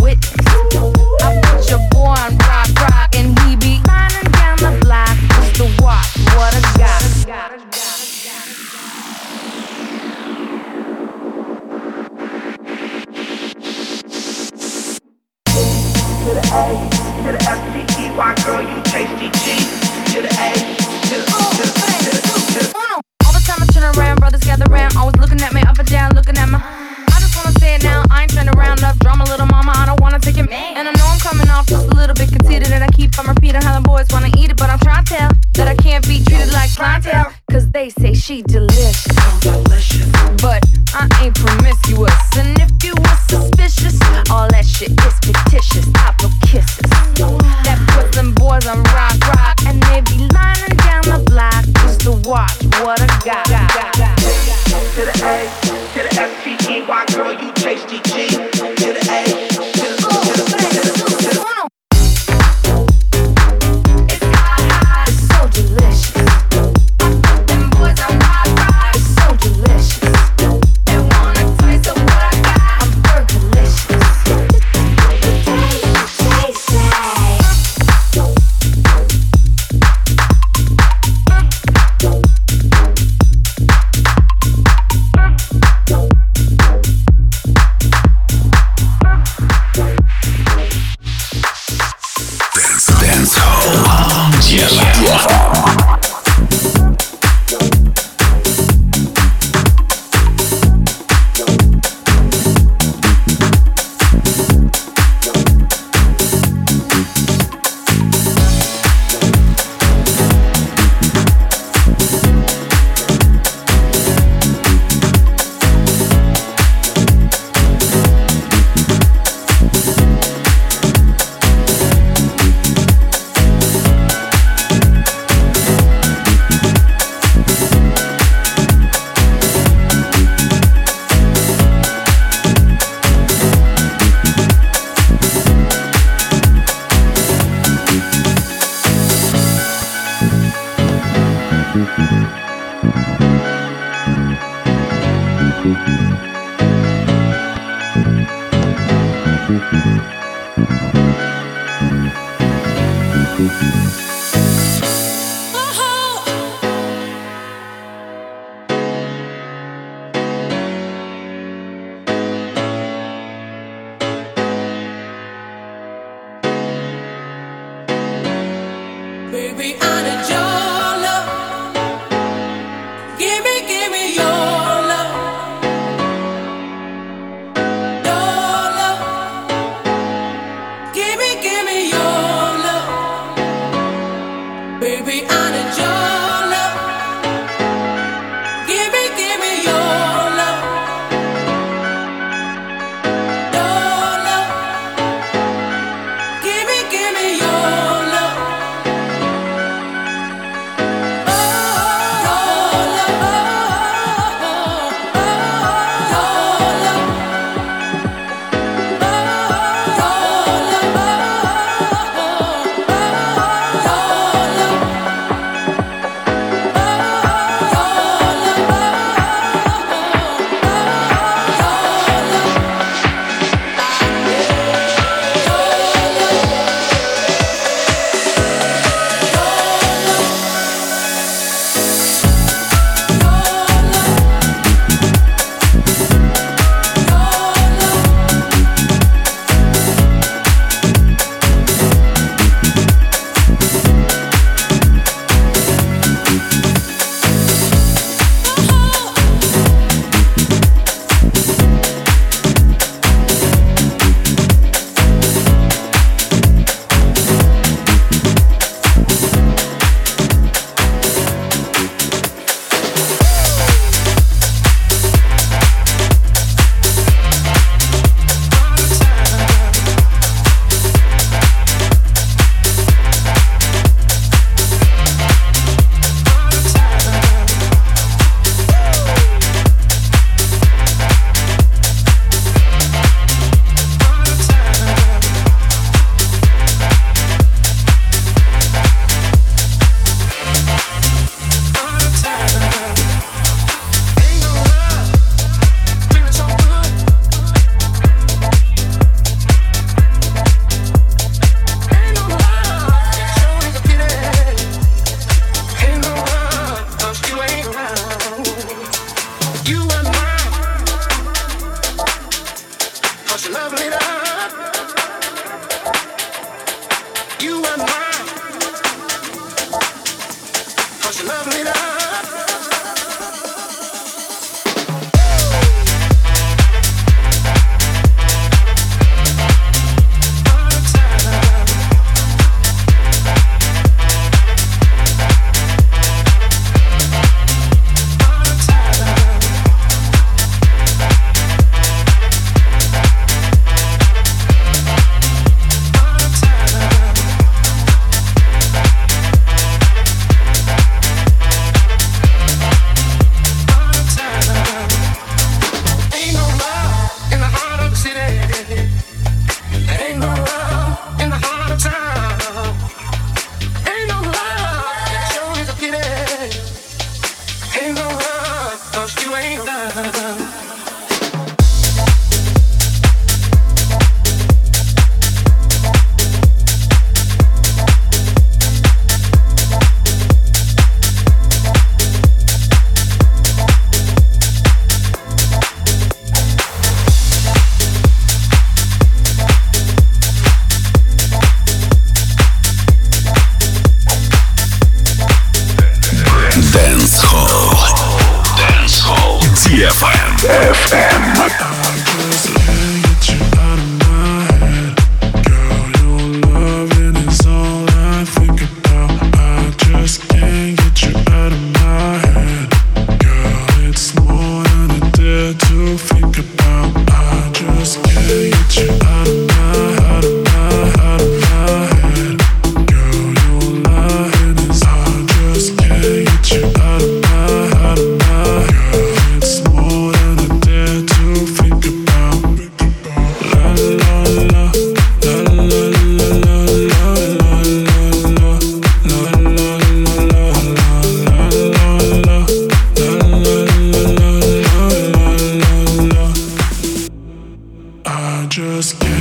With.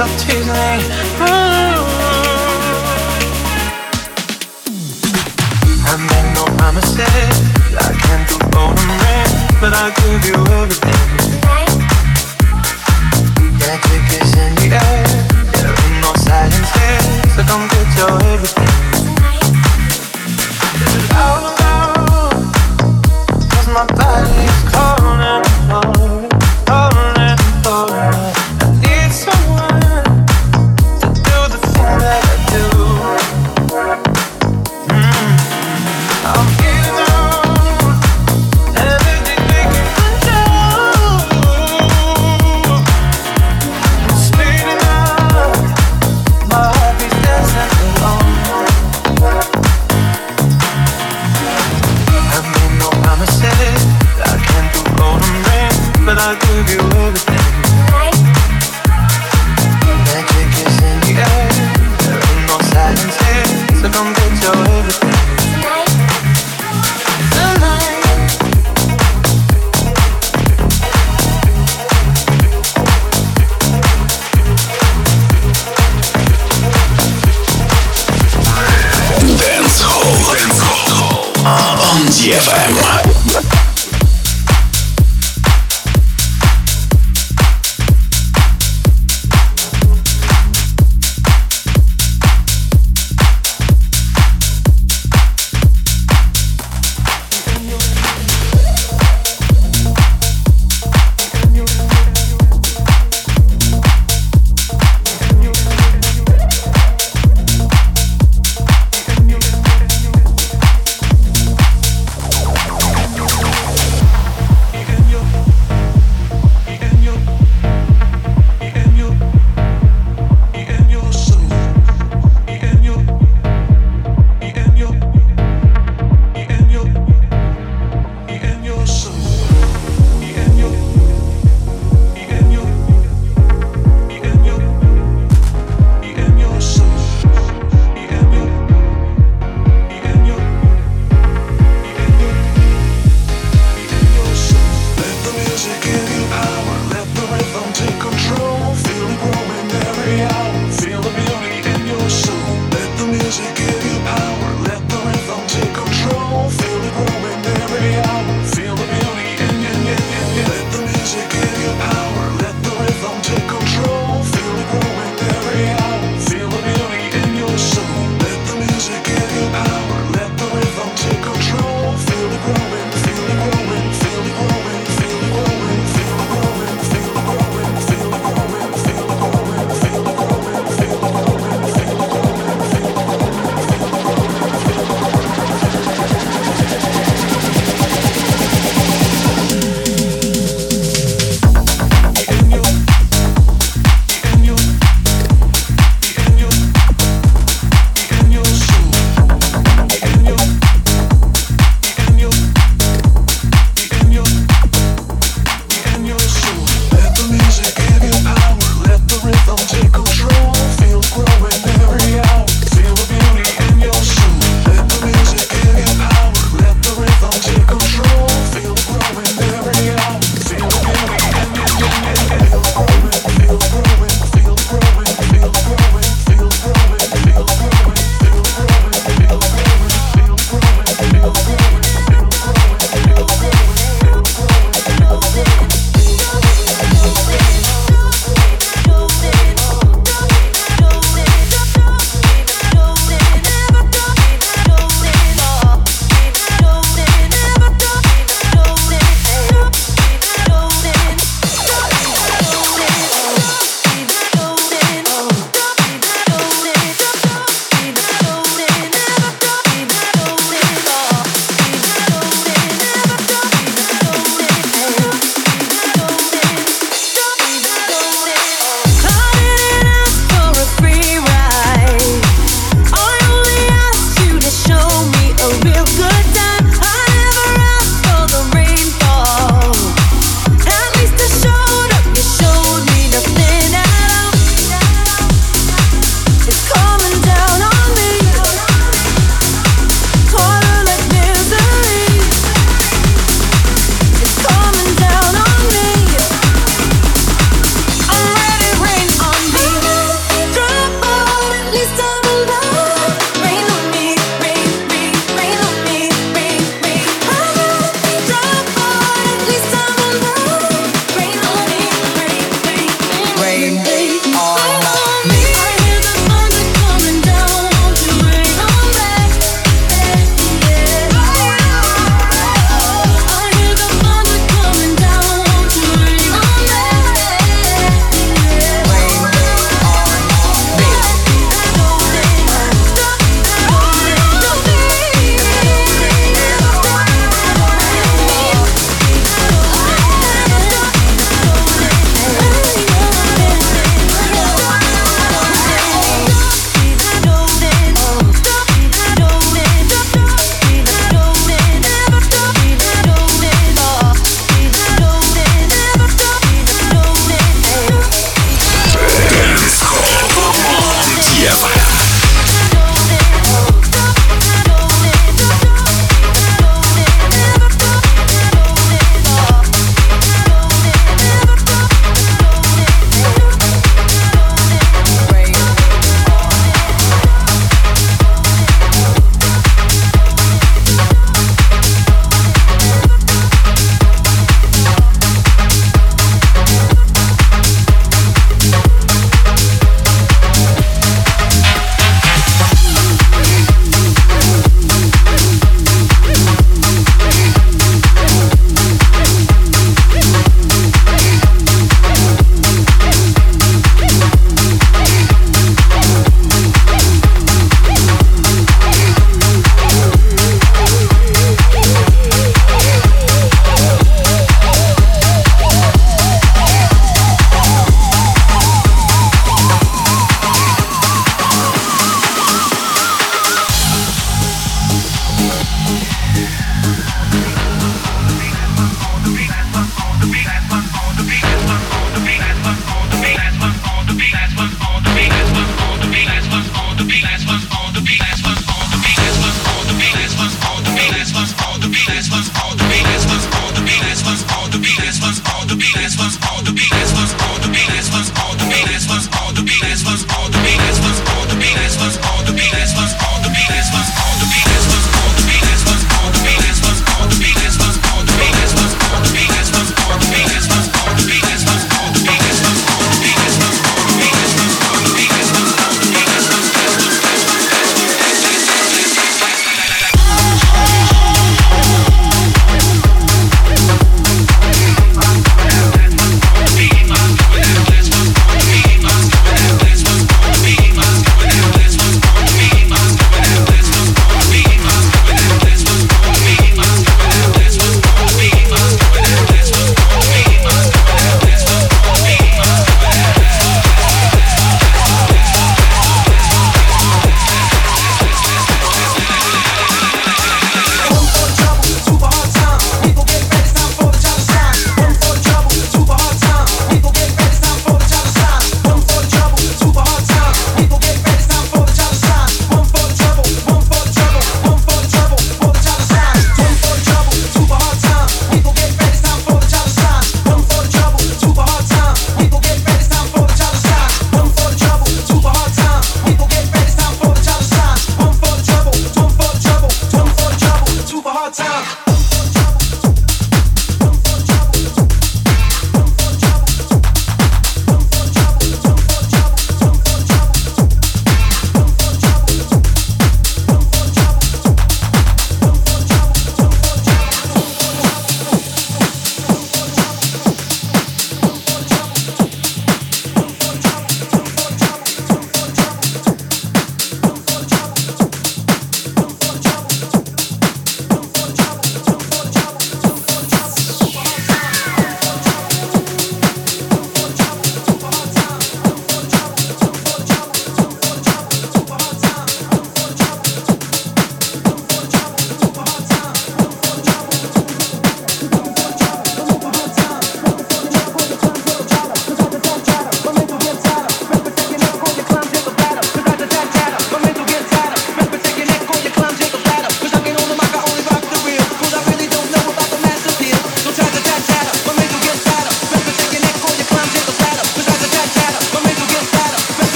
up too late.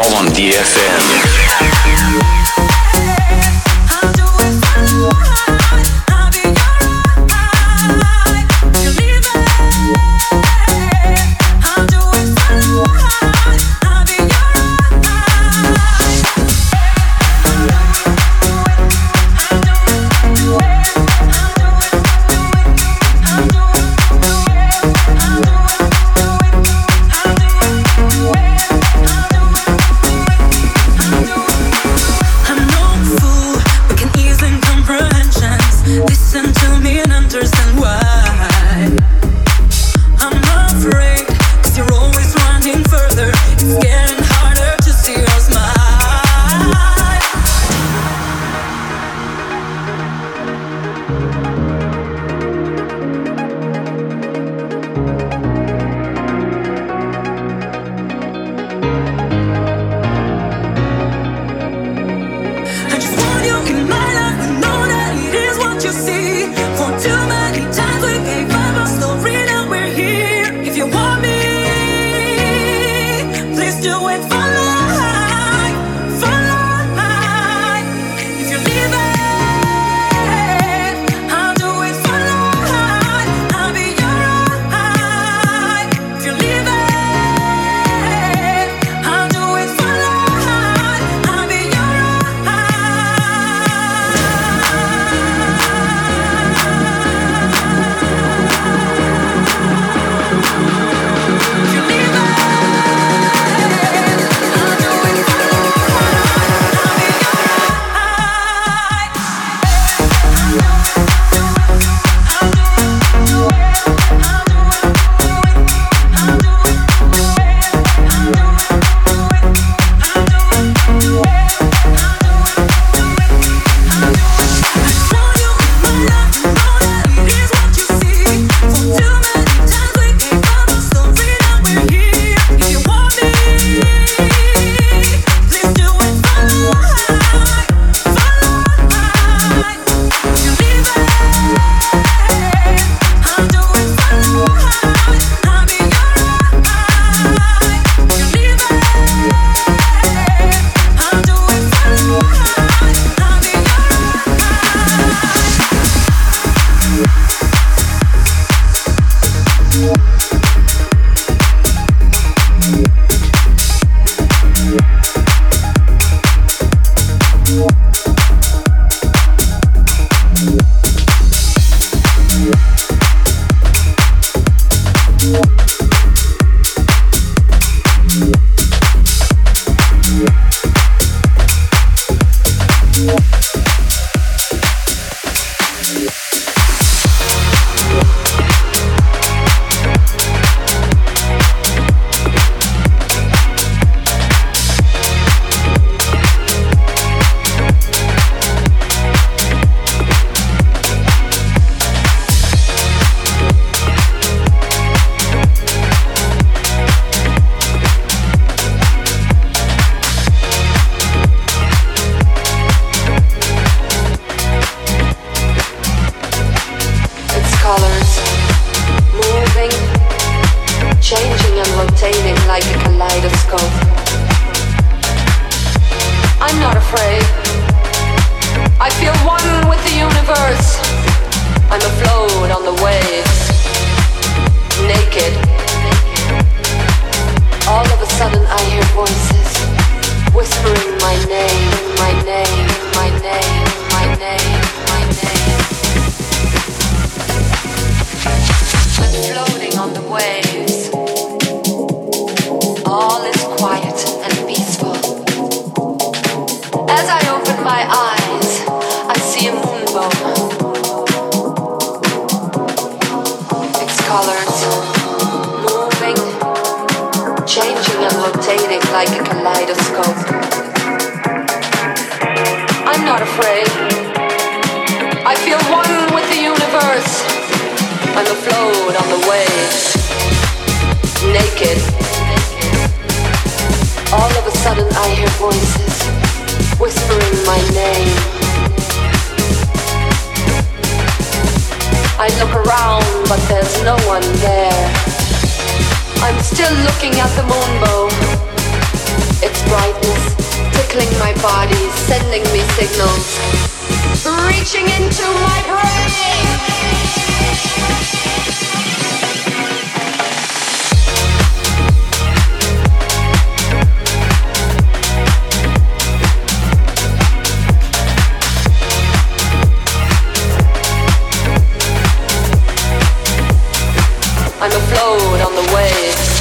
call on DFM. I'm afloat on the waves.